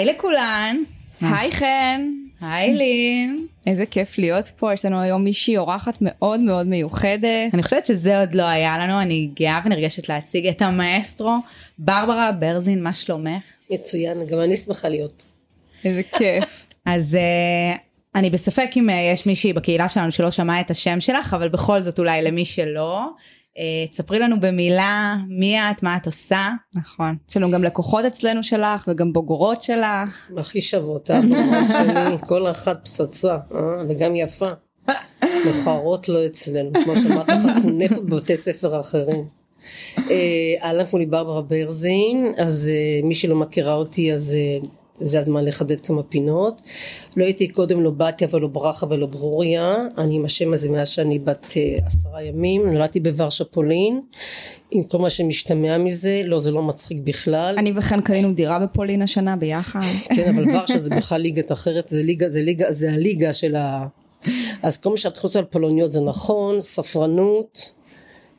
היי לכולן. היי חן. היי לין. איזה כיף להיות פה, יש לנו היום מישהי אורחת מאוד מאוד מיוחדת. אני חושבת שזה עוד לא היה לנו, אני גאה ונרגשת להציג את המאסטרו, ברברה ברזין, מה שלומך? מצוין, גם אני שמחה להיות פה. איזה כיף. אז uh, אני בספק אם uh, יש מישהי בקהילה שלנו שלא שמעה את השם שלך, אבל בכל זאת אולי למי שלא. Uh, תספרי לנו במילה מי את, מה את עושה. נכון. יש לנו גם לקוחות אצלנו שלך וגם בוגרות שלך. הכי שוות, הבוגרות שלי, כל אחת פצצה, אה? וגם יפה. מכוערות לא אצלנו, כמו שאמרת לך, כונפת בבתי ספר אחרים. אהלן, קוראים לי ברברה ברזין, אז מי שלא מכירה אותי אז זה הזמן לחדד כמה פינות. לא הייתי קודם לא בתיה ולא ברכה ולא ברוריה, אני עם השם הזה מאז שאני בת uh, עשרה ימים, נולדתי בוורשה פולין, עם כל מה שמשתמע מזה, לא זה לא מצחיק בכלל. אני וכן קנינו דירה בפולין השנה ביחד. כן, אבל ורשה זה בכלל ליגת אחרת, זה ליגה, זה ליגה, זה הליגה של ה... אז כל מה שאת חושבת על פולוניות זה נכון, ספרנות,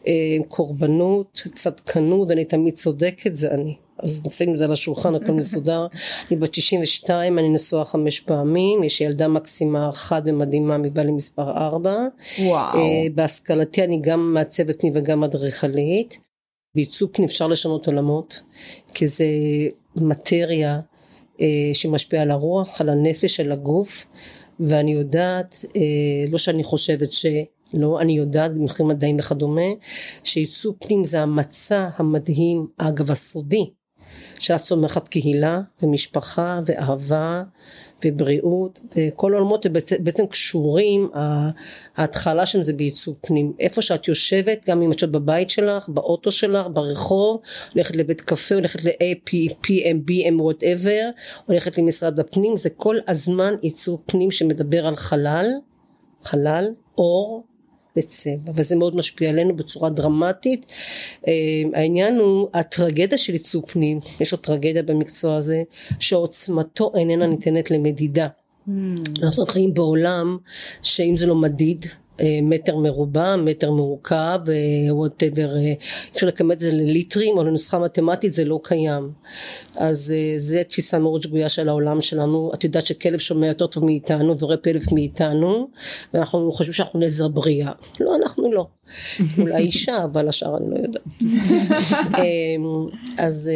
אה, קורבנות, צדקנות, אני תמיד צודקת, זה אני. אז נשים את זה על השולחן, הכל מסודר. אני בת 62, אני נשואה חמש פעמים, יש ילדה מקסימה אחת ומדהימה מבעלי מספר ארבע. וואו. Uh, בהשכלתי אני גם מעצבת פנים וגם אדריכלית. בעיצוב פנים אפשר לשנות עולמות, כי זה מטריה uh, שמשפיעה על הרוח, על הנפש, על הגוף, ואני יודעת, uh, לא שאני חושבת ש... לא, אני יודעת במחירים מדעיים וכדומה, שעיצוב פנים זה המצע המדהים, אגב הסודי, שאת צומחת קהילה ומשפחה ואהבה ובריאות וכל העולמות בעצם קשורים ההתחלה שלהם זה בעיצוב פנים. איפה שאת יושבת גם אם את שאת בבית שלך באוטו שלך ברחוב הולכת לבית קפה הולכת ל-AP, PM, BM, whatever הולכת למשרד הפנים זה כל הזמן עיצוב פנים שמדבר על חלל חלל אור בצבע וזה מאוד משפיע עלינו בצורה דרמטית אה, העניין הוא הטרגדיה של עיצוב פנים יש לו טרגדיה במקצוע הזה שעוצמתו איננה ניתנת למדידה mm. אנחנו חיים בעולם שאם זה לא מדיד מטר מרובע, מטר מורכב, וואטאבר, אה, אפשר לכמת את זה לליטרים או לנוסחה מתמטית, זה לא קיים. אז אה, זו תפיסה מאוד שגויה של העולם שלנו. את יודעת שכלב שומע יותר טוב מאיתנו ורואה פלף מאיתנו, ואנחנו חושבים שאנחנו נזר בריאה. לא, אנחנו לא. אולי אישה, אבל השאר אני לא יודעת. אז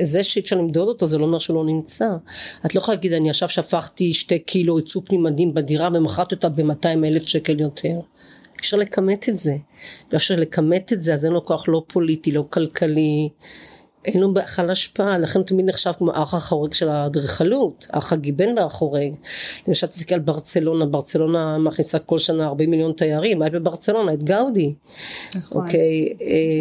זה שאי אפשר למדוד אותו זה לא אומר שהוא לא נמצא. את לא יכולה להגיד אני עכשיו שפכתי שתי קילו עיצוב פנים מדהים בדירה ומכרתי אותה ב-200 אלף שקל יותר. אפשר לכמת את זה. ואפשר לכמת את זה אז אין לו כוח לא פוליטי, לא כלכלי. אין לו בכלל השפעה, לכן הוא תמיד נחשב כמו האח החורג של האדריכלות, האח הגיבן והחורג. למשל תסתכל על ברצלונה, ברצלונה מכניסה כל שנה 40 מיליון תיירים, היה בברצלונה את גאודי. נכון. אוקיי.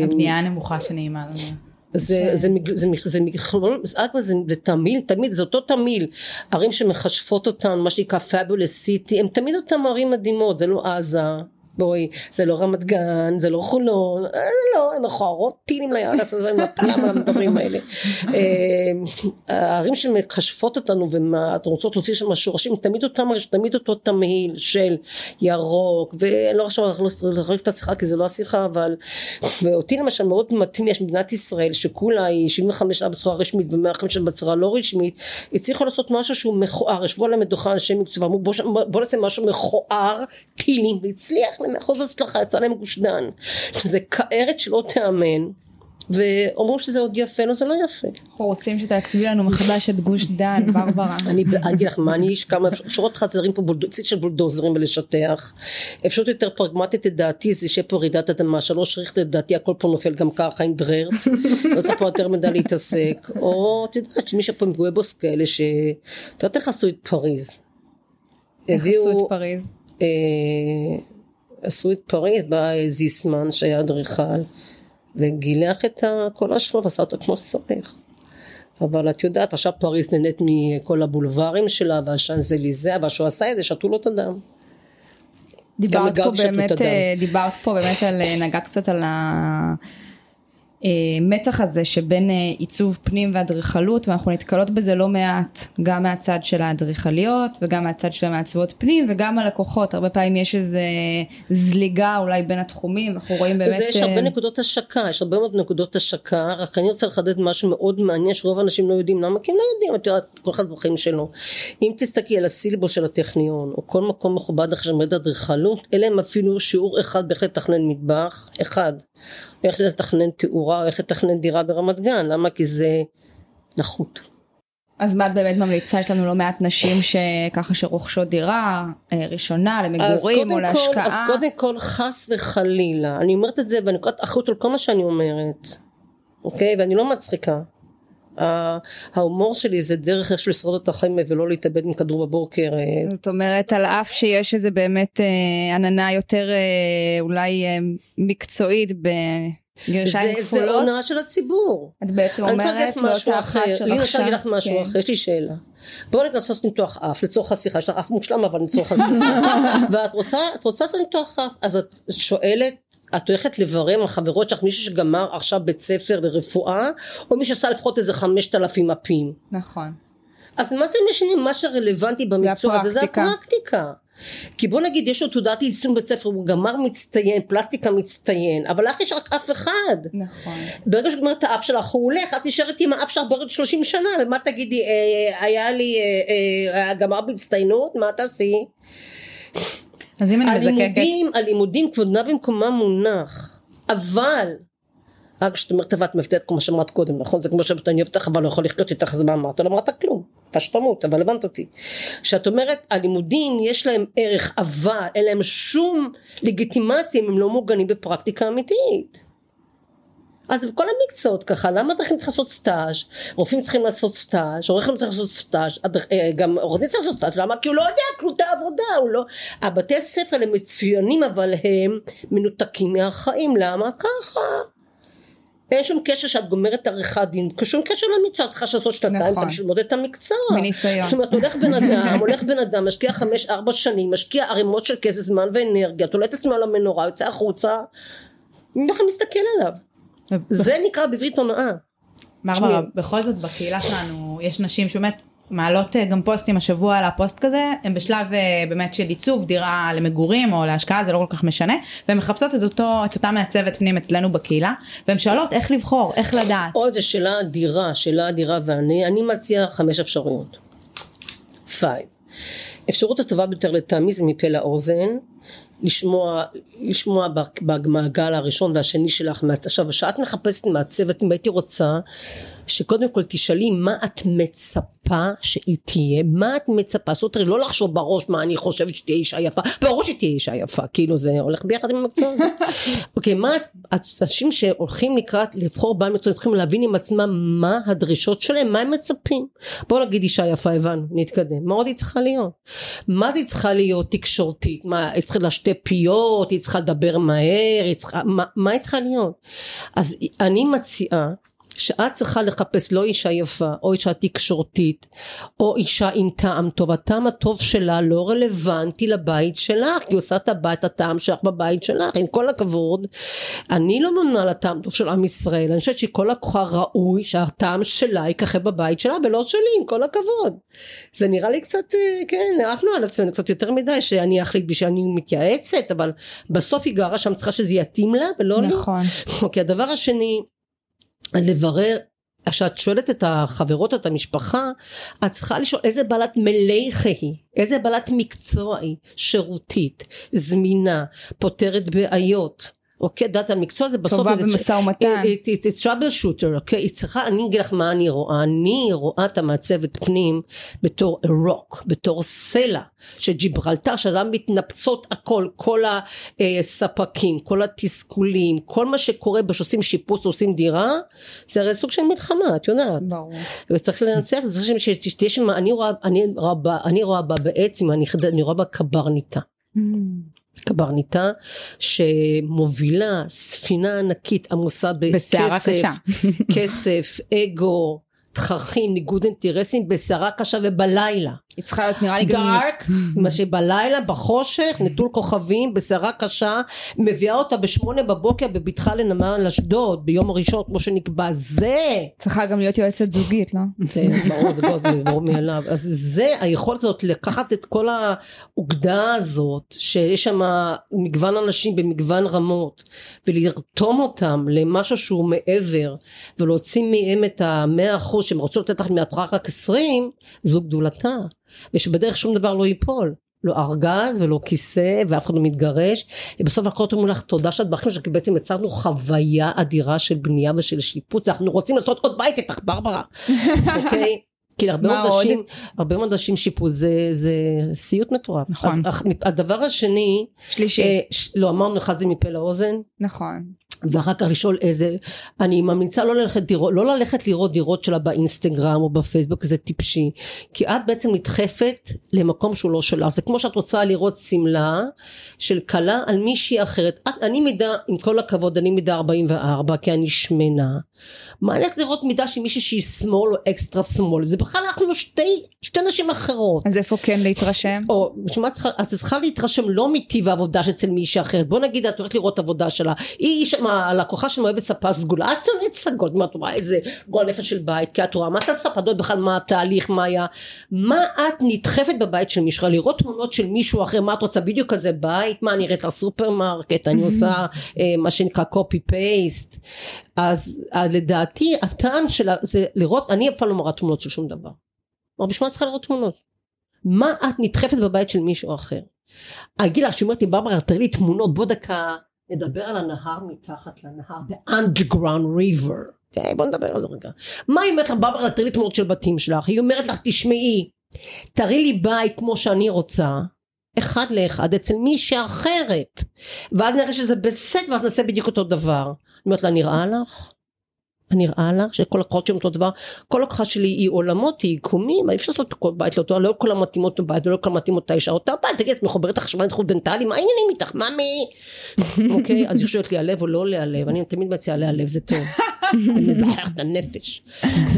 הבנייה הנמוכה שנעימה לנו. זה, זה, זה, זה, זה, מכלול, אגב זה, זה תמיל, תמיד, זה אותו תמיל, ערים שמכשפות אותן, מה שנקרא פאבולס סיטי, הם תמיד אותם ערים מדהימות, זה לא עזה, בואי, זה לא רמת גן, זה לא חולון, אה, לא, הם מכוערות טילים ליחס הזה, למה המדברים האלה. אה, הערים שמכשפות אותנו ואתם רוצות להוציא שם שורשים, תמיד אותם, תמיד אותו תמהיל של ירוק, ואני לא עכשיו להחליף את השיחה כי זה לא השיחה, אבל, ואותי למשל מאוד מטמיע במדינת ישראל, שכולה היא 75 שנה בצורה רשמית ו-150 בצורה לא רשמית, הצליחו לעשות משהו שהוא מכוער, ישבו על המדוכה אנשי מקצוע, אמרו בוא נעשה משהו מכוער, טילים, והצליח אחוז הצלחה יצא להם גוש דן שזה כערת שלא תיאמן ואומרים שזה עוד יפה, לא זה לא יפה. אנחנו רוצים שתעצבי לנו מחדש את גוש דן, ברברה. אני אגיד לך מה, אני יש כמה אפשרות חזרים פה צית של בולדוזרים ולשטח. אפשרות יותר פרגמטית לדעתי זה שיהיה פה רעידת אדמה, שלוש ריכט לדעתי הכל פה נופל גם ככה עם דררט, לא צריך פה יותר מדי להתעסק, או את יודעת שמי שפה עם גואבוס כאלה ש... את יודעת איך עשו את פריז? איך עשו את פריז? אה, עשו את פריז, בא זיסמן שהיה אדריכל וגילח את הקולה שלו ועשה אותו כמו שצריך. אבל את יודעת עכשיו פריז נהנית מכל הבולברים שלה והשאנזליזה והשהוא עשה את זה שתו לו את הדם. דיברת פה באמת, דיברת פה באמת על, נגעת קצת על ה... המתח הזה שבין אה, עיצוב פנים ואדריכלות ואנחנו נתקלות בזה לא מעט גם מהצד של האדריכליות וגם מהצד של המעצבות פנים וגם הלקוחות. הרבה פעמים יש איזה זליגה אולי בין התחומים אנחנו רואים באמת זה יש הרבה נקודות השקה יש הרבה מאוד נקודות השקה. רק אני רוצה לחדד משהו מאוד מעניין שרוב האנשים לא יודעים. למה? כי הם לא יודעים את יודעת כל אחד בחיים שלו. אם תסתכלי על הסילבוס של הטכניון או כל מקום מכובד אחר שמלמד אדריכלות אין להם אפילו שיעור אחד באיך לתכנן מטבח אחד. איך לתכנן תאורה או איך לתכנן דירה ברמת גן למה כי זה נחות אז מה את באמת ממליצה? יש לנו לא מעט נשים שככה שרוכשות דירה אה, ראשונה למגורים או להשקעה. אז קודם כל חס וחלילה, אני אומרת את זה ואני קוראת אחריות על כל מה שאני אומרת, אוקיי? ואני לא מצחיקה. ההומור שלי זה דרך איך של לשרוד את החיים ולא להתאבד עם כדור בבוקר. אה. זאת אומרת על אף שיש איזה באמת אה, עננה יותר אולי מקצועית גרשיים כפולות. זה הונאה של הציבור. את בעצם אומרת לאותה אחת שרכשה. אני רוצה להגיד לך משהו כן. אחר, יש לי שאלה. בואו נגיד לעשות ניתוח אף לצורך השיחה, יש לך אף מושלם אבל לצורך השיחה. ואת רוצה, רוצה לעשות ניתוח אף, אז את שואלת את הולכת לברר עם החברות שלך מישהו שגמר עכשיו בית ספר לרפואה או מי שעשה לפחות איזה חמשת אלפים מפים? נכון. אז מה זה משנה מה שרלוונטי במקצוע הזה? זה הפרקטיקה. כי בוא נגיד יש לו תעודת יישום בית ספר הוא גמר מצטיין פלסטיקה מצטיין אבל לך יש רק אף אחד. נכון. ברגע שהוא גמר את האף שלך הוא הולך את נשארת עם האף שלך בעוד 30 שנה ומה תגידי אה, היה לי אה, אה, גמר בהצטיינות? מה תעשי אז אם אני מזקקת הלימודים הלימודים כבודה במקומה מונח. אבל רק כשאת אומרת אבל את מבטאת כמו שאמרת קודם נכון? זה כמו שאתה אני אוהבת אותך אבל לא יכול לחיות איתך אז מה אמרת? לא אמרת כלום. פשטמות אבל הבנת אותי. כשאת אומרת הלימודים יש להם ערך אבל אין להם שום לגיטימציה אם הם לא מוגנים בפרקטיקה אמיתית אז בכל המקצועות ככה למה אדריכלים צריכים לעשות סטאז' רופאים צריכים לעשות סטאז' עורכים צריכים לעשות סטאז' אה, גם עורך דין צריך לעשות סטאז' למה כי הוא לא יודע כלום את העבודה הוא לא הבתי ספר הם מצוינים אבל הם מנותקים מהחיים למה ככה אין שום קשר שאת גומרת עריכת דין, שום קשר למקצוע, צריכה לעשות שנתיים, נכון. זה בשביל ללמוד את המקצוע. מניסיון. זאת אומרת, הולך בן אדם, הולך בן אדם, משקיע חמש, ארבע שנים, משקיע ערימות של כסף, זמן ואנרגיה, תולה את עצמו על המנורה, יוצא החוצה, מי בכלל מסתכל עליו? זה נקרא בברית הונאה. ברברה, בכל זאת בקהילה שלנו יש נשים שבאמת מעלות אה, גם פוסטים השבוע על הפוסט כזה, הם בשלב אה, באמת של עיצוב דירה למגורים או להשקעה, זה לא כל כך משנה, והן מחפשות את, אותו, את אותה מעצבת פנים אצלנו בקהילה, והן שואלות איך לבחור, איך לדעת. וואו איזה שאלה אדירה, שאלה אדירה ואני, אני מציע חמש אפשרויות. five. אפשרות הטובה ביותר לטעמי זה מפה לאוזן, לשמוע, לשמוע במעגל הראשון והשני שלך, עכשיו כשאת מחפשת מעצבת, אם הייתי רוצה שקודם כל תשאלי מה את מצפה שהיא תהיה, מה את מצפה, זאת אומרת לא לחשוב בראש מה אני חושבת שתהיה אישה יפה, ברור שתהיה אישה יפה, כאילו זה הולך ביחד עם המקצוע הזה. אוקיי, מה אנשים שהולכים לקראת לבחור בעל מקצוע צריכים להבין עם עצמם מה הדרישות שלהם, מה הם מצפים. בואו נגיד אישה יפה, הבנו, נתקדם. מה עוד היא צריכה להיות? מה זה צריכה להיות תקשורתית? מה, היא צריכה לשתי פיות, היא צריכה לדבר מהר, היא צריכה, מה, מה היא צריכה להיות? אז אני מציעה שאת צריכה לחפש לא אישה יפה או אישה תקשורתית או אישה עם טעם טוב. הטעם הטוב שלה לא רלוונטי לבית שלך כי עושה את הבית הטעם שלך בבית שלך עם כל הכבוד. אני לא ממונה על הטעם טוב של עם ישראל. אני חושבת שכל לקוחה ראוי שהטעם שלה יככה בבית שלה ולא שלי עם כל הכבוד. זה נראה לי קצת אה, כן עפנו על עצמנו קצת יותר מדי שאני אחליט בשביל מתייעצת אבל בסוף היא גרה שם צריכה שזה יתאים לה ולא נכון. לי אוקיי הדבר השני לברר כשאת שואלת את החברות את המשפחה את צריכה לשאול איזה בעלת מלאכה היא איזה בעלת מקצוע היא שירותית זמינה פותרת בעיות אוקיי, דעת המקצוע זה בסוף... טובה במשא ומתן. It's trouble shooter, אוקיי? היא צריכה, אני אגיד לך מה אני רואה. אני רואה את המעצבת פנים בתור רוק, בתור סלע שג'יברלטר, שעליו מתנפצות הכל, כל הספקים, כל התסכולים, כל מה שקורה כשעושים שיפוץ, עושים דירה, זה הרי סוג של מלחמה, את יודעת. ברור. וצריך לנצח, זה שתהיה שם, אני רואה, בה, אני רואה בה בעצם, אני רואה בה קברניטה. קברניטה שמובילה ספינה ענקית עמוסה בכסף, כסף, אגו, תככים, ניגוד אינטרסים בסערה קשה ובלילה. היא צריכה להיות נראה לי גם... דארק, מה שבלילה, בחושך, נטול כוכבים, בסערה קשה, מביאה אותה בשמונה בבוקר בבטחה לנמל אשדוד, ביום הראשון, כמו שנקבע, זה, צריכה גם להיות יועצת זוגית, לא? זה ברור, זה ברור מאליו, אז זה, היכולת הזאת לקחת את כל האוגדה הזאת, שיש שם מגוון אנשים במגוון רמות, ולרתום אותם למשהו שהוא מעבר, ולהוציא מהם את המאה אחוז שהם רוצות לתת לך מהתראה רק עשרים, זו גדולתה. ושבדרך שום דבר לא ייפול. לא ארגז ולא כיסא ואף אחד לא מתגרש ובסוף הכל אומרים לך תודה שאת באחים שלך כי בעצם יצרנו חוויה אדירה של בנייה ושל שיפוץ אנחנו רוצים לעשות עוד בית איתך ברברה אוקיי כי הרבה מאוד עוד? נשים הרבה מאוד נשים שיפוץ זה, זה סיוט מטורף נכון. אז הדבר השני שלישי. אה, ש- לא אמרנו אחד זה מפה לאוזן נכון. ואחר כך לשאול איזה, אני ממליצה לא ללכת לראות, לא ללכת לראות דירות שלה באינסטגרם או בפייסבוק, זה טיפשי, כי את בעצם נדחפת למקום שהוא לא שלך, זה כמו שאת רוצה לראות שמלה של כלה על מישהי אחרת, את, אני מידה, עם כל הכבוד, אני מידה 44, כי אני שמנה, מה אני הולכת לראות מידה של מישהי שהיא שמאל או אקסטרה שמאל, זה בכלל אנחנו לא שתי, שתי נשים אחרות. אז איפה כן להתרשם? או בשביל מה צריכה, את צריכה להתרשם לא מטיב העבודה שאצל מישהי אחרת, בוא נגיד את הולכת לראות עבודה שלה, היא שם הלקוחה שם אוהבת ספה סגולה, את שונאת סגות, מה את רואה? איזה גועל נפש של בית, כי את רואה מה את את יודעת בכלל מה התהליך, מה היה, מה את נדחפת בבית של מישהו, לראות תמונות של מישהו אחר, מה את רוצה, בדיוק כזה בית, מה אני אראית לסופרמרקט, אני עושה אה, מה שנקרא copy paste, אז אז לדעתי הטעם שלה זה לראות, אני אף פעם לא מראה תמונות של שום דבר, אבל בשביל מה צריכה לראות תמונות? מה את נדחפת בבית של מישהו אחר? אגיד לך שאומרת לי ברברה תראי לי תמונות בוא דקה נדבר על הנהר מתחת לנהר the underground river. okay, בוא נדבר על זה רגע. מה היא אומרת לך ברברה תראי לי תמונות של בתים שלך. היא אומרת לך תשמעי תראי לי בית כמו שאני רוצה אחד לאחד אצל מישהי אחרת. ואז נראה שזה בסדר ואז נעשה בדיוק אותו דבר. אני אומרת לה נראה לך? נראה לך שכל לקוחות שלי אותו דבר. כל לקוחה שלי היא עולמות היא יקומים אי אפשר לעשות כל בית לאותו לא כל המתאים אותו בית ולא כל המתאים אותה אישה אותה בית תגיד את מחוברת לחשמל איכות דנטלי? מה העניינים איתך ממי? אוקיי אז היא שואלת להיעלב או לא להיעלב אני תמיד מציעה להיעלב זה טוב. זה מזכח את הנפש.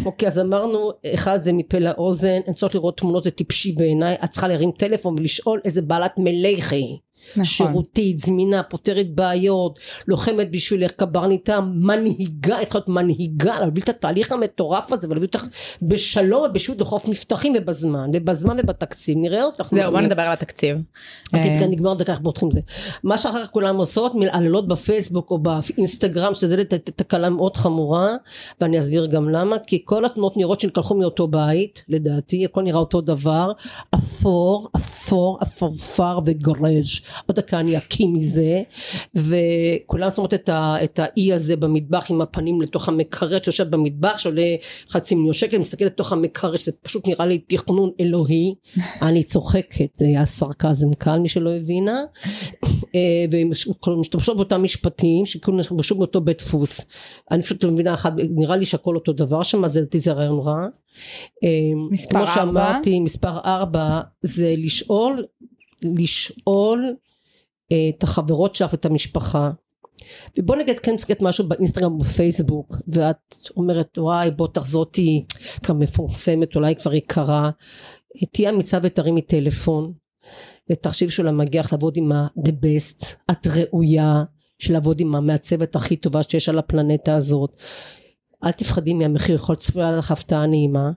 אוקיי אז אמרנו אחד זה מפה לאוזן אין צורך לראות תמונות זה טיפשי בעיניי. את צריכה להרים טלפון ולשאול איזה בעלת מלך היא נכון. שירותית, זמינה, פותרת בעיות, לוחמת בשבילך קברניטה, מנהיגה, היא צריכה להיות מנהיגה, להוביל את התהליך המטורף הזה ולהביא אותך בשלום ובשביל לחוף מבטחים ובזמן, ובזמן ובתקציב, נראה אותך. זהו בוא. נדבר על התקציב. אוקיי, אה, כן, נגמר דקה, אנחנו פותחים את זה. מה שאחר כך כולם עושות, מלעללות בפייסבוק או באינסטגרם, ת- תקלה מאוד חמורה, ואני אסביר גם למה, כי כל התמונות נראות שנלקחו מאותו בית, לדעתי, הכל נראה אותו דבר, אפור, אפור, אפרפר וגרז'. עוד דקה אני אקים מזה, וכולם שמות את, ה, את האי הזה במטבח עם הפנים לתוך המקרר שיושב במטבח, שעולה חצי מיליון שקל, מסתכל לתוך המקרר, שזה פשוט נראה לי תכנון אלוהי. אני צוחקת, זה היה סרקזם קל, מי שלא הבינה. אה, ומשתמשות באותם משפטים שכאילו נכבשו באותו בית דפוס אני פשוט לא מבינה אחת נראה לי שהכל אותו דבר שם אז לדעתי זה רעיון רע. אה, מספר כמו ארבע. שאמרתי מספר ארבע זה לשאול לשאול אה, את החברות שלך ואת המשפחה. ובוא נגיד כן מסתכלת משהו באינסטגרם ובפייסבוק ואת אומרת וואי בוא תחזותי כבר מפורסמת אולי כבר יקרה. תהיה אמיצה ותרימי טלפון ותחשיב שאולי מגיע לך לעבוד עם ה-the best את ראויה של לעבוד עם המעצבת הכי טובה שיש על הפלנטה הזאת. אל תפחדי מהמחיר יכול צפויה לך הפתעה נעימה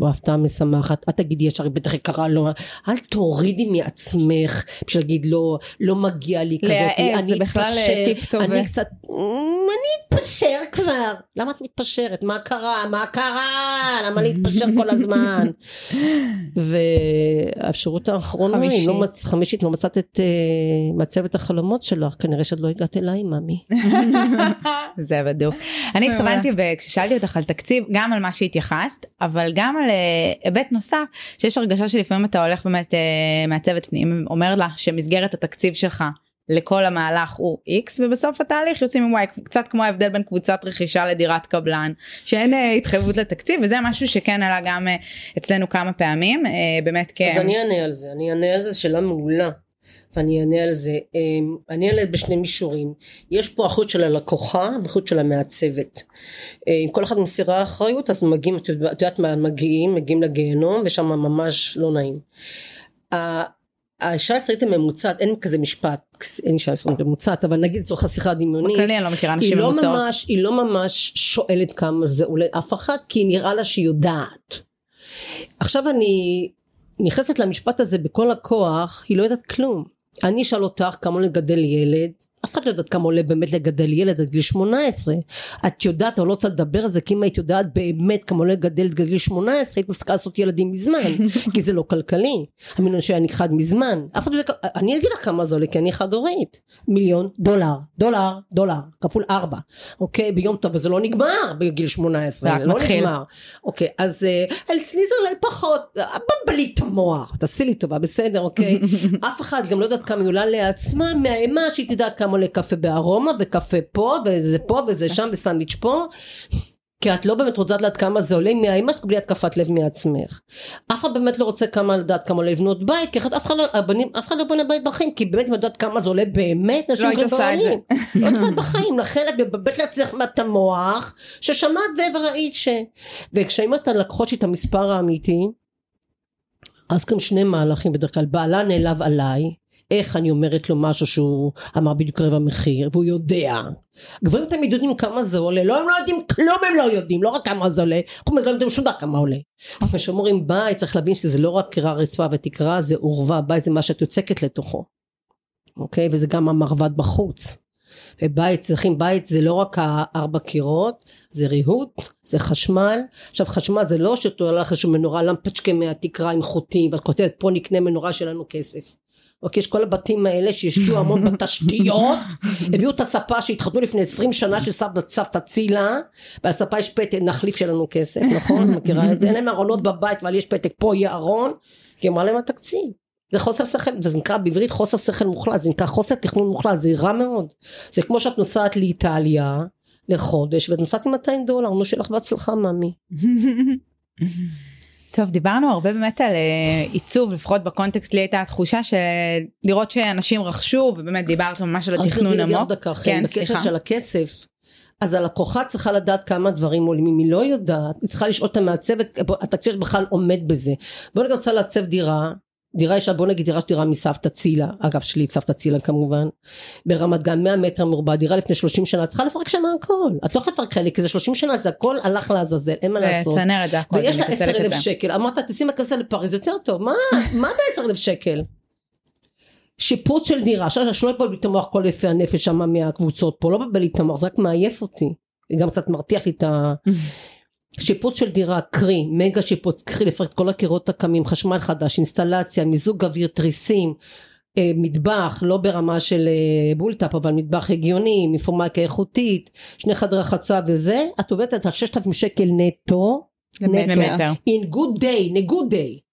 או הפתעה משמחת, אל תגידי ישר בטח יקרה לא, אל תורידי מעצמך בשביל להגיד לא, לא מגיע לי כזאת, להעז, אני זה בכלל, טיפ טוב. אני קצת, "מ, אני אתפשר כבר, למה את מתפשרת, מה קרה, מה קרה, למה להתפשר כל הזמן, והאפשרות האחרונה, חמישית. אם לא מצ... חמישית, לא מצאת את uh, מצבת החלומות שלך, כנראה שעוד לא הגעת אליי ממי, זה בדיוק. אני התכוונתי ב- כששאלתי אותך על תקציב גם על מה שהתייחסת אבל גם על אה, היבט נוסף שיש הרגשה שלפעמים אתה הולך באמת אה, מעצבת פנים אומר לה שמסגרת התקציב שלך לכל המהלך הוא x ובסוף התהליך יוצאים עם y קצת כמו ההבדל בין קבוצת רכישה לדירת קבלן שאין אה, התחייבות לתקציב וזה משהו שכן עלה גם אצלנו כמה פעמים באמת כן. אז אני אענה על זה, אני אענה על זה, שאלה מעולה. ואני אענה על זה. אמ, אני אענה בשני מישורים. יש פה אחריות של הלקוחה ואחריות של המעצבת. אה, אם כל אחד מסירה אחריות אז מגיעים, את יודעת מה, מגיעים, מגיעים לגיהנום ושם ממש לא נעים. האישה הישראלית הממוצעת, אין כזה משפט, אין אישה ישראלית ממוצעת, אבל נגיד לצורך השיחה הדמיונית, בכללי אני לא מכירה נשים לא ממוצעות. ממש, היא לא ממש שואלת כמה זה עולה אף אחת, כי נראה לה שהיא יודעת. עכשיו אני נכנסת למשפט הזה בכל הכוח, היא לא יודעת כלום. אני אשאל אותך כמה לגדל ילד, אף אחד לא יודעת כמה עולה באמת לגדל ילד עד גיל 18. את יודעת, אבל לא רוצה לדבר על זה, כי אם היית יודעת באמת כמה עולה לגדל עד גיל 18, היית מפסיקה לעשות ילדים מזמן, כי זה לא כלכלי. המינון שהיה נכחד מזמן. אף אחד לא יודע, אני אגיד לך כמה זה עולה, כי אני חד הורית. מיליון דולר, דולר, דולר, כפול ארבע. אוקיי, ביום טוב, וזה לא נגמר בגיל 18, רק זה לא מתחיל. נגמר. אוקיי, אז אצלי זה אולי פחות, בלבלי את המוח, תעשי לי טובה, בסדר, אוקיי? אף אחד גם לא יודעת כמה היא עולה לעצמה, מהאימה שהיא תדע כמה עולה קפה בארומה, וקפה פה, וזה פה, וזה שם, וסנדוויץ' פה. כי את לא באמת רוצה לדעת כמה זה עולה מהאימה שתקבלי התקפת לב מעצמך. אף אחד באמת לא רוצה כמה לדעת כמה עולה לבנות בית, כי אחרת אף אחד לא, הבנים, אף אחד לא בונה בית בחיים, כי באמת אם את יודעת כמה זה עולה באמת, נשים היית עושה את זה. לא עושה בחיים, לכן את מבלבלת לעצמך את המוח, ששמעת וראית ש... וכשאני אומרת הלקוחות שלי את המספר האמיתי, אז גם שני מהלכים בדרך כלל, בעלה נעלב עליי, איך אני אומרת לו משהו שהוא אמר בדיוק רבע מחיר, והוא יודע. גברים תמיד יודעים כמה זה עולה, לא הם לא יודעים כלום הם לא יודעים, לא רק כמה זה עולה, אנחנו לא יודעים שום דבר כמה עולה. כשאומרים בית צריך להבין שזה לא רק קרה רצפה ותקרה, זה עורבה, בית זה מה שאת יוצקת לתוכו. אוקיי? וזה גם המרבד בחוץ. ובית צריכים, בית זה לא רק הארבע קירות, זה ריהוט, זה חשמל. עכשיו חשמל זה לא שאתה הולך איזושהי מנורה למפצ'קה מהתקרה עם חוטים, ואת כותבת פה נקנה מנורה שלנו כסף. אוקיי, יש כל הבתים האלה שהשקיעו המון בתשתיות, הביאו את הספה שהתחתנו לפני 20 שנה שסבתא סבתא צילה, ועל הספה יש פתק, נחליף שלנו כסף, נכון? מכירה את זה? אין להם ארונות בבית, אבל יש פתק, פה יהיה ארון, כי אמרה להם התקציב. זה חוסר שכל, זה נקרא בעברית חוסר שכל מוחלט, זה נקרא חוסר תכנון מוחלט, זה רע מאוד. זה כמו שאת נוסעת לאיטליה לחודש, ואת נוסעת עם 200 דולר, נו שלך בהצלחה מאמי. טוב דיברנו הרבה באמת על אה, עיצוב לפחות בקונטקסט לי הייתה התחושה שלראות שאנשים רכשו ובאמת דיברת ממש על התכנון רק עמוק. עוד דקה, כן, כן, בקשר סליחה. של הכסף. אז הלקוחה צריכה לדעת כמה דברים עולים, אם היא לא יודעת, היא צריכה לשאול את המעצבת, התקציב בכלל עומד בזה. בוא נגיד רוצה לעצב דירה, דירה ישנה, בוא נגיד דירה שדירה מסבתא צילה, אגב שלי סבתא צילה כמובן, ברמת גן 100 מטר מרובע, דירה לפני 30 שנה, את צריכה לפרק שם הכל, את לא יכולה לפרק חלק, כי זה 30 שנה, זה הכל הלך לעזאזל, אין מה לעשות. ויש לה מתנצלת 10 את אלף זה. שקל, אמרת תשים הכסף לפריז יותר טוב, מה, מה ב-10 אלף שקל? שיפוץ של דירה, עכשיו שלא יבוא לי את המוח כל יפי הנפש שם מהקבוצות פה, לא מבלבל לי את המוח, זה רק מעייף אותי, וגם קצת מרתיח לי את ה... שיפוץ של דירה, קרי, מגה שיפוץ, קרי לפרק את כל הקירות הקמים, חשמל חדש, אינסטלציה, מיזוג אוויר, תריסים, אה, מטבח, לא ברמה של אה, בולטאפ, אבל מטבח הגיוני, מפורמקה איכותית, שני חדרי רחצה וזה, את עובדת על 6,000 שקל נטו. למטר. in good day, in a good day.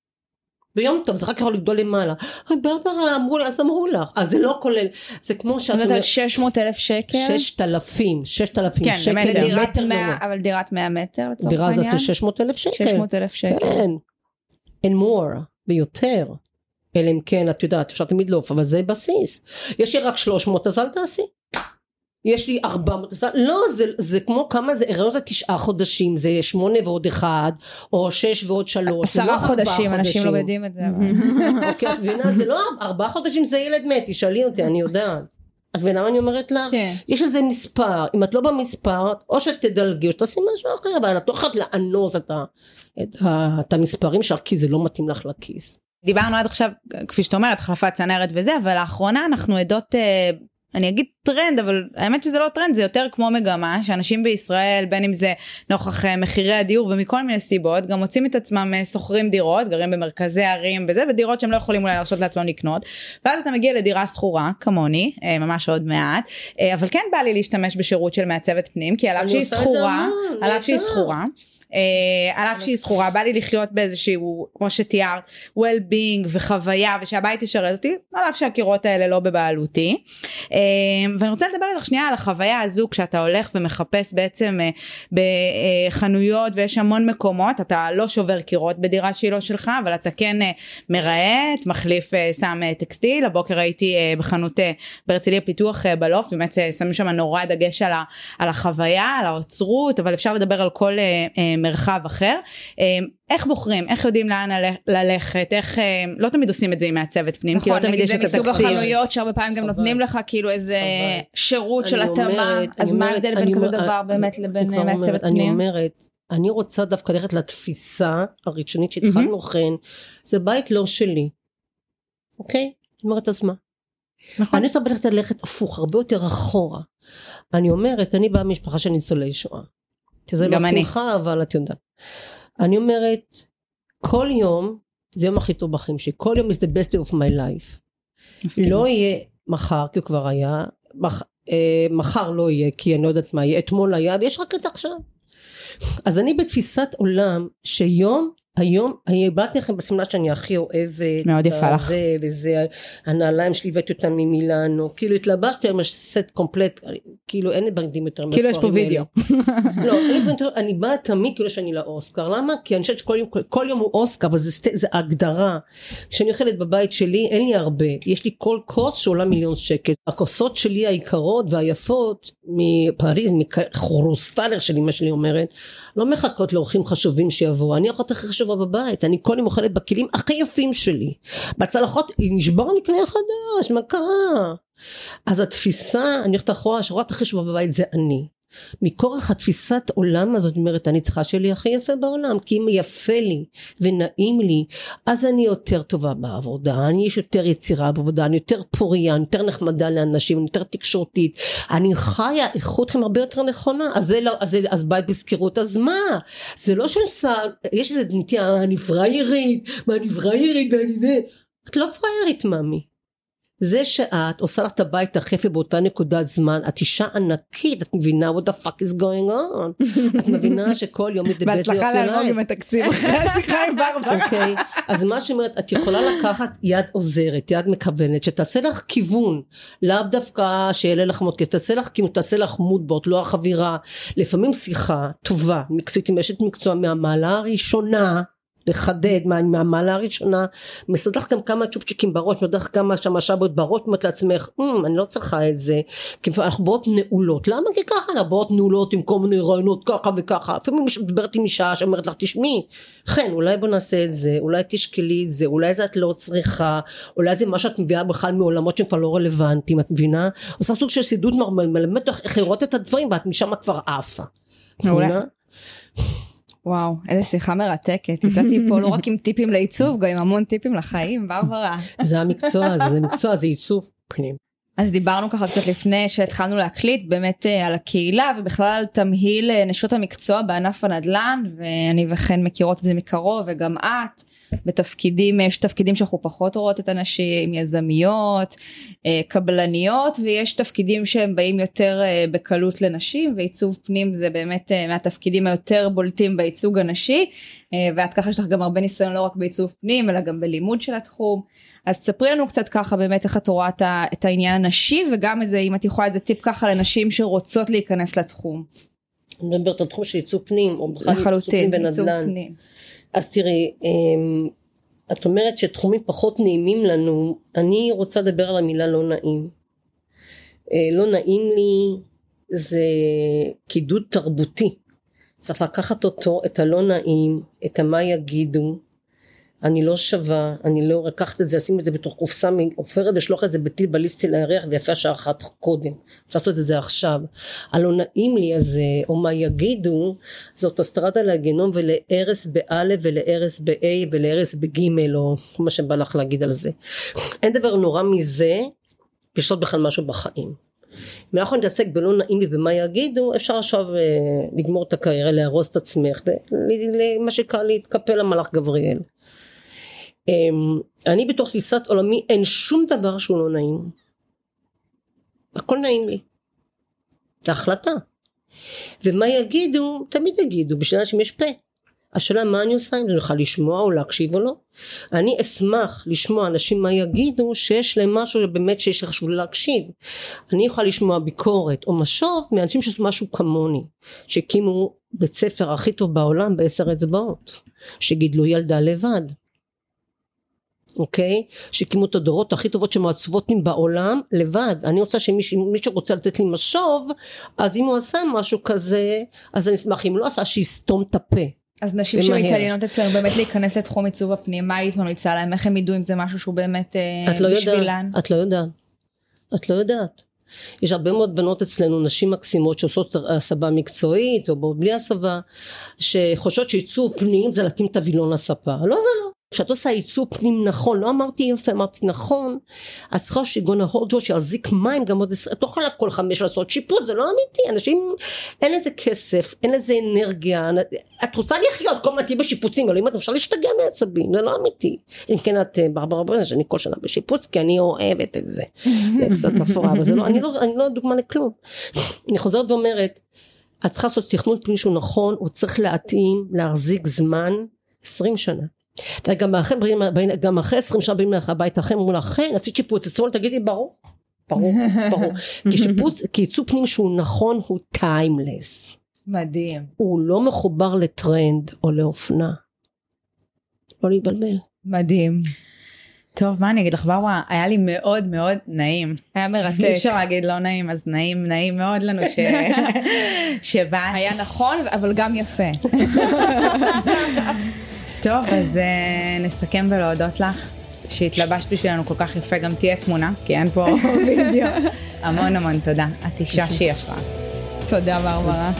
ביום טוב זה רק יכול לגדול למעלה. "אה, ברברה אמרו לי, אז אמרו לך. אז זה לא כולל, זה כמו זאת שאת אומרת על 600 אלף שקל. ששת אלפים, ששת אלפים כן, שקל למטר. לדירת למטר 100 גבוה. אבל דירת 100 מטר לצורך דירה זה העניין. עושה 600 אלף שקל. 600 אלף שקל. כן. and more, ויותר. אלא אם כן, את יודעת, אפשר תמיד לעוף, אבל זה בסיס. יש לי רק 300, אז אל תעשי. יש לי 400, אז אל- לא, זה, זה כמו כמה זה, הריון זה תשעה חודשים, זה שמונה ועוד אחד, או שש ועוד שלוש. לא עשרה ארבעה חודשים, אנשים לא חודשים. יודעים את זה. אוקיי, את מבינה? זה לא ארבעה חודשים זה ילד מת, תשאלי אותי, אני יודעת. את מבינה מה אני אומרת לך? כן. יש איזה מספר, אם את לא במספר, או שתדלגי או שתעשי משהו אחר, אבל את לא יכולת לאנוס את, ה, את, ה, את המספרים שלך, כי זה לא מתאים לך לכיס. דיברנו עד עכשיו כפי שאת אומרת החלפת צנרת וזה אבל לאחרונה אנחנו עדות אה, אני אגיד טרנד אבל האמת שזה לא טרנד זה יותר כמו מגמה שאנשים בישראל בין אם זה נוכח אה, מחירי הדיור ומכל מיני סיבות גם מוצאים את עצמם אה, שוכרים דירות גרים במרכזי ערים וזה ודירות שהם לא יכולים אולי להרשות לעצמם לקנות ואז אתה מגיע לדירה שכורה כמוני אה, ממש עוד מעט אבל כן בא לי להשתמש בשירות של מעצבת פנים כי על אף שהיא שכורה על אף שהיא. שכורה על אף שהיא זכורה בא לי לחיות באיזשהו כמו שתיארת well-being וחוויה ושהבית ישרת אותי על אף שהקירות האלה לא בבעלותי. אה, ואני רוצה לדבר איתך שנייה על החוויה הזו כשאתה הולך ומחפש בעצם אה, בחנויות ויש המון מקומות אתה לא שובר קירות בדירה שהיא לא שלך אבל אתה כן אה, מרהט מחליף אה, שם אה, טקסטיל. הבוקר הייתי אה, בחנות אה, בהרצליה פיתוח אה, בלופט באמת אה, שמים שם נורא דגש על, ה, על החוויה על האוצרות אבל אפשר לדבר על כל אה, אה, מרחב אחר אה, איך בוחרים איך יודעים לאן ללכ- ללכת איך אה, לא תמיד עושים את זה עם מעצבת פנים כי לא נכון, תמיד נגיד יש זה את מסוג התקציב. החנויות שהרבה פעמים גם. נותנים לך כאילו איזה חבל. שירות של אני התאמה, אז אני מה ההבדל אני בין כזה דבר אז באמת אני לבין אה, מעצבת אני פנים? אומרת, אני רוצה דווקא ללכת לתפיסה הראשונית שהתחלנו כן, זה בית לא שלי, אוקיי? אני אומרת אז מה? נכון. אני רוצה ללכת ללכת הפוך, הרבה יותר אחורה. אני אומרת, אני באה ממשפחה של ניצולי שואה. שזה לא אני. שמחה, אבל את יודעת. אני אומרת, כל יום, זה יום הכי טוב בחיים שלי, כל יום is the best day of my life. לא יהיה מחר, כי הוא כבר היה, מח, אה, מחר לא יהיה, כי אני לא יודעת מה יהיה, אתמול היה, ויש רק את עכשיו. אז אני בתפיסת עולם שיום, היום, אני באתי לכם בשמלה שאני הכי אוהבת, מאוד יפה לך. וזה, וזה, הנעליים שלי הבאתי אותם ממילאנו, כאילו התלבשתי היום סט קומפלט, כאילו אין לי בגדים יותר כאילו יש פה מפוארים וידאו. לא, אני באה תמיד כאילו שאני לאוסקר, למה? כי אני חושבת שכל יום, כל יום הוא אוסקר, אבל זה, זה הגדרה. כשאני אוכלת בבית שלי, אין לי הרבה, יש לי כל כוס שעולה מיליון שקל. הכוסות שלי היקרות והיפות מפריז, מחורוסטלר של אמא שלי אומרת, לא מחכות לאורחים חשובים שיבואו, אני האחות הכי חשובה בבית, אני כל יום אוכלת בכלים הכי יפים שלי. בצלחות, נשבר לי קנה חדש, מה קרה? אז התפיסה, אני הולכת אחורה, השורה הכי חשובה בבית זה אני. מכורח התפיסת עולם הזאת, אומרת, אני צריכה שיהיה לי הכי יפה בעולם, כי אם יפה לי ונעים לי, אז אני יותר טובה בעבודה, אני יש יותר יצירה בעבודה, אני יותר פוריה, אני יותר נחמדה לאנשים, אני יותר תקשורתית, אני חיה איכות חיים הרבה יותר נכונה, אז זה לא, אז, אז בית בשכירות, אז מה? זה לא שעושה, יש איזה נטייה, אני פריירית, מה אני זה, את לא פריירית מאמי. זה שאת עושה לך את הבית יפה באותה נקודת זמן, את אישה ענקית, את מבינה what the fuck is going on. את מבינה שכל יום את בהצלחה לאלמוג עם התקציב אחרי השיחה עם ברברה. אוקיי, אז מה שאומרת, את יכולה לקחת יד עוזרת, יד מכוונת, שתעשה לך כיוון, לאו דווקא שיעלה לך כסף, תעשה לך כיוון, תעשה לך מודבוט, לא החבירה, לפעמים שיחה טובה, מקצועית, עם אשת מקצוע מהמעלה הראשונה, לחדד מה, מהמעלה הראשונה, מסדר לך גם כמה צ'ופצ'יקים בראש, מסדר לך כמה שם שבות בראש, אומרת לעצמך, "אמ, אני לא צריכה את זה, כי אנחנו באות נעולות, למה? כי ככה, אנחנו באות נעולות עם כל מיני רעיונות ככה וככה, לפעמים מישהו מדברת עם אישה שאומרת לך, תשמעי, חן, אולי בוא נעשה את זה, אולי תשקלי את זה, אולי זה את לא צריכה, אולי זה מה שאת מביאה בכלל מעולמות שהם כבר לא רלוונטיים, את מבינה? עושה סוג של סידוד נורמל, מלמד אותך איך לראות את הדברים, ואת משם כבר עפה. מעולה. וואו, איזה שיחה מרתקת. יצאתי פה לא רק עם טיפים לעיצוב, גם עם המון טיפים לחיים, ברברה. זה המקצוע זה מקצוע, זה עיצוב פנים. אז דיברנו ככה קצת לפני שהתחלנו להקליט באמת אה, על הקהילה ובכלל על תמהיל אה, נשות המקצוע בענף הנדל"ן ואני וכן מכירות את זה מקרוב וגם את בתפקידים יש תפקידים שאנחנו פחות רואות את הנשים יזמיות אה, קבלניות ויש תפקידים שהם באים יותר אה, בקלות לנשים ועיצוב פנים זה באמת אה, מהתפקידים היותר בולטים בייצוג הנשי ואת ככה יש לך גם הרבה ניסיון לא רק בעיצוב פנים אלא גם בלימוד של התחום. אז ספרי לנו קצת ככה באמת איך את רואה את, העניין הנשי וגם איזה אם את יכולה איזה טיפ ככה לנשים שרוצות להיכנס לתחום. אני מדברת על תחום של עיצוב פנים, או בכלל לחלוטין, פנים ונדל"ן. אז תראי, אמ, את אומרת שתחומים פחות נעימים לנו, אני רוצה לדבר על המילה לא נעים. אה, לא נעים לי זה קידוד תרבותי. צריך לקחת אותו, את הלא נעים, את המה יגידו, אני לא שווה, אני לא לקחת את זה, לשים את זה בתוך קופסה מעופרת ולשלוח את זה בטיל בליסטי לירח ויפה שעה אחת קודם. רוצה לעשות את זה עכשיו. הלא נעים לי הזה, או מה יגידו, זה אוטוסטרדה לגיהנום ולהרס באלף ולהרס ב-A ולהרס בג' או מה שבא לך להגיד על זה. אין דבר נורא מזה לשלוט בכלל משהו בחיים. אם אנחנו נתעסק בלא נעים לי במה יגידו, אפשר עכשיו אה, לגמור את הקריירה, להרוס את עצמך, מה שנקרא להתקפל למלאך גבריאל. אמ, אני בתוך תפיסת עולמי אין שום דבר שהוא לא נעים. הכל נעים לי. זה החלטה. ומה יגידו, תמיד יגידו, בשביל אנשים יש פה. השאלה מה אני עושה עם זה, יכולה לשמוע או להקשיב או לא. אני אשמח לשמוע אנשים מה יגידו שיש להם משהו באמת שיש לך חשוב להקשיב. אני יכולה לשמוע ביקורת או משוב מאנשים שעשו משהו כמוני, שהקימו בית ספר הכי טוב בעולם בעשר אצבעות, שגידלו ילדה לבד. אוקיי? שהקימו את הדורות הכי טובות שמעצבות בעולם לבד. אני רוצה שמישהו רוצה לתת לי משוב, אז אם הוא עשה משהו כזה, אז אני אשמח אם לא עשה שיסתום את הפה. אז נשים שמתעניינות אצלנו באמת להיכנס לתחום עיצוב הפנים, מה היית ממליצה להם? איך הם ידעו אם זה משהו שהוא באמת את לא בשבילן? את לא יודעת. את לא יודעת. יש הרבה מאוד בנות אצלנו, נשים מקסימות שעושות הסבה מקצועית או בלי הסבה, שחושבות שעיצוב פנים זה להתאים את הווילון לספה. לא זה לא. כשאת עושה ייצוא פנים נכון, לא אמרתי יפה, אמרתי נכון, אז צריכה שגונה הורג'ו שיחזיק מים גם עוד עשרה, את לא יכולה כל חמש לעשות שיפוט, זה לא אמיתי, אנשים, אין לזה כסף, אין לזה אנרגיה, את רוצה לחיות, כל הזמן תהיי בשיפוצים, אלוהים, אפשר להשתגע מעצבים, זה לא אמיתי. אם כן את ברברה ברזן, שאני כל שנה בשיפוץ, כי אני אוהבת את זה, זה קצת אפורה, אבל זה לא, אני לא, אני לא דוגמה לכלום. אני חוזרת ואומרת, את צריכה לעשות תכנון פנים שהוא נכון, הוא צריך להתאים, להחזיק זמן, עשרים שנה. וגם אחרי, גם אחרי עשרים שנה באים לך הביתה אחרי אמרו לך כן עשית שיפוץ אצלנו תגידי ברור ברור ברור. כי שיפוץ כי עיצוב פנים שהוא נכון הוא timeless מדהים. הוא לא מחובר לטרנד או לאופנה. לא להתבלבל. מדהים. טוב מה אני אגיד לך ברווה היה לי מאוד מאוד נעים. היה מרתק. אי אפשר להגיד לא נעים אז נעים נעים מאוד לנו ש... שבאת. היה נכון אבל גם יפה טוב, אז uh, נסכם ולהודות לך שהתלבשת בשבילנו כל כך יפה, גם תהיה תמונה, כי אין פה וידאו. המון המון תודה. את אישה שהיא השראה. תודה ברברה.